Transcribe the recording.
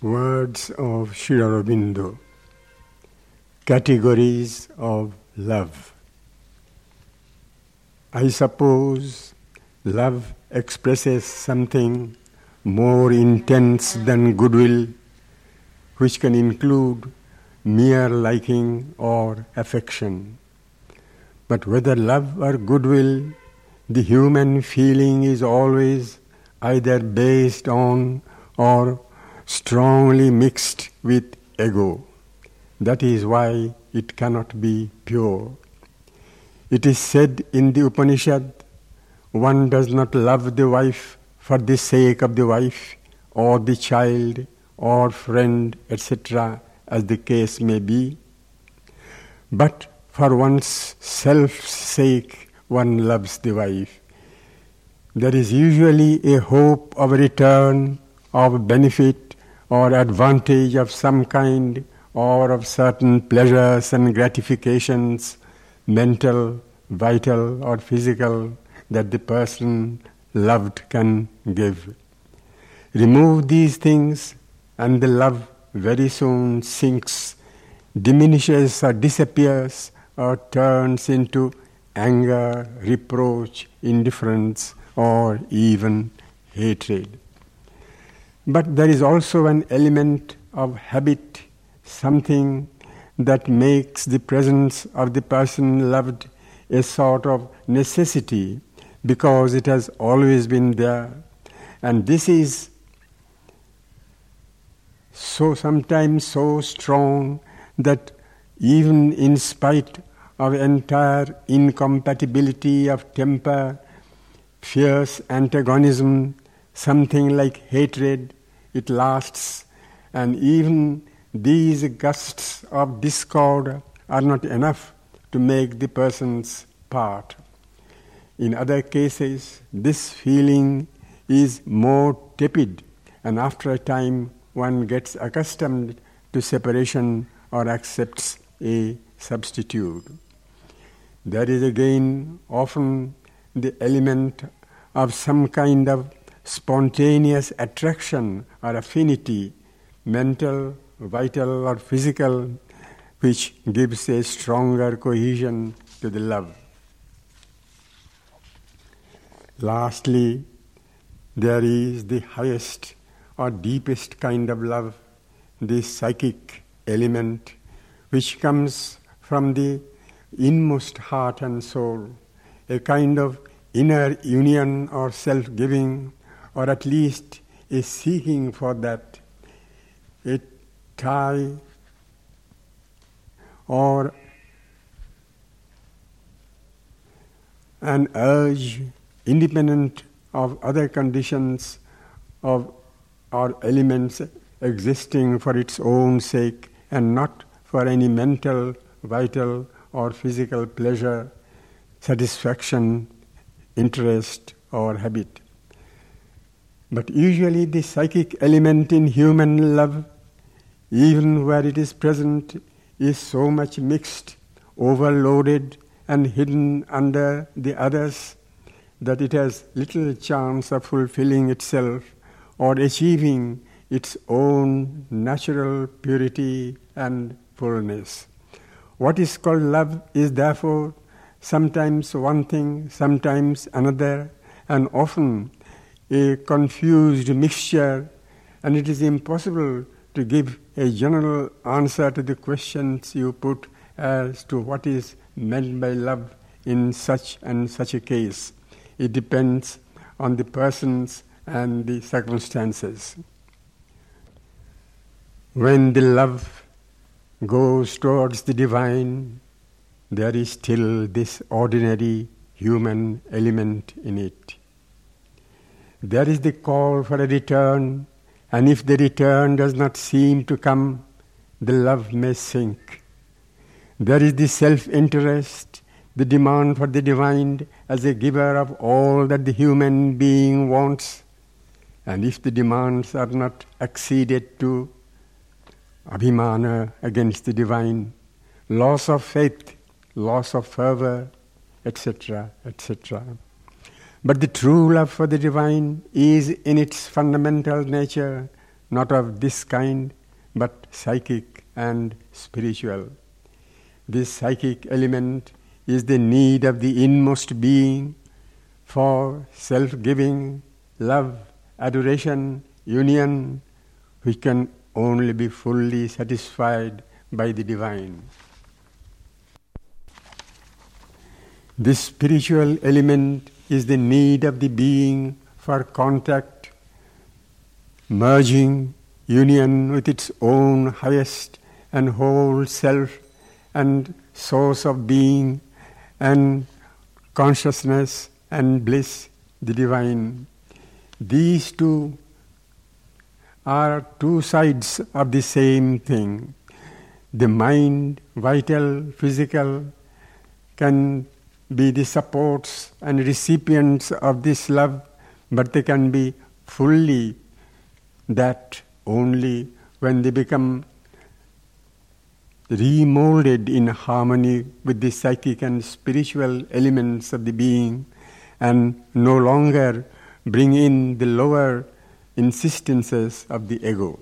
Words of Sri Aurobindo Categories of Love. I suppose love expresses something more intense than goodwill, which can include mere liking or affection. But whether love or goodwill, the human feeling is always either based on or strongly mixed with ego. That is why it cannot be pure. It is said in the Upanishad one does not love the wife for the sake of the wife or the child or friend, etc., as the case may be, but for one's self's sake one loves the wife. There is usually a hope of return of benefit or advantage of some kind or of certain pleasures and gratifications, mental, vital, or physical, that the person loved can give. Remove these things, and the love very soon sinks, diminishes, or disappears, or turns into anger, reproach, indifference, or even hatred. But there is also an element of habit, something that makes the presence of the person loved a sort of necessity because it has always been there. And this is so sometimes so strong that even in spite of entire incompatibility of temper, fierce antagonism, something like hatred, it lasts, and even these gusts of discord are not enough to make the person's part. In other cases, this feeling is more tepid, and after a time, one gets accustomed to separation or accepts a substitute. There is again often the element of some kind of spontaneous attraction or affinity, mental, vital, or physical, which gives a stronger cohesion to the love. Lastly, there is the highest or deepest kind of love, the psychic element, which comes from the inmost heart and soul, a kind of inner union or self giving or at least a seeking for that, a tie or an urge independent of other conditions of or elements existing for its own sake and not for any mental, vital, or physical pleasure, satisfaction, interest, or habit. But usually, the psychic element in human love, even where it is present, is so much mixed, overloaded, and hidden under the others that it has little chance of fulfilling itself or achieving its own natural purity and fullness. What is called love is therefore sometimes one thing, sometimes another, and often a confused mixture, and it is impossible to give a general answer to the questions you put as to what is meant by love in such and such a case. It depends on the persons and the circumstances. When the love goes towards the divine, there is still this ordinary human element in it. There is the call for a return, and if the return does not seem to come, the love may sink. There is the self interest, the demand for the divine as a giver of all that the human being wants, and if the demands are not acceded to, abhimana against the divine, loss of faith, loss of fervor, etc., etc. But the true love for the divine is in its fundamental nature not of this kind, but psychic and spiritual. This psychic element is the need of the inmost being for self giving, love, adoration, union, which can only be fully satisfied by the divine. This spiritual element is the need of the being for contact, merging, union with its own highest and whole self and source of being and consciousness and bliss, the divine. These two are two sides of the same thing. The mind, vital, physical, can be the supports and recipients of this love, but they can be fully that only when they become remolded in harmony with the psychic and spiritual elements of the being and no longer bring in the lower insistences of the ego.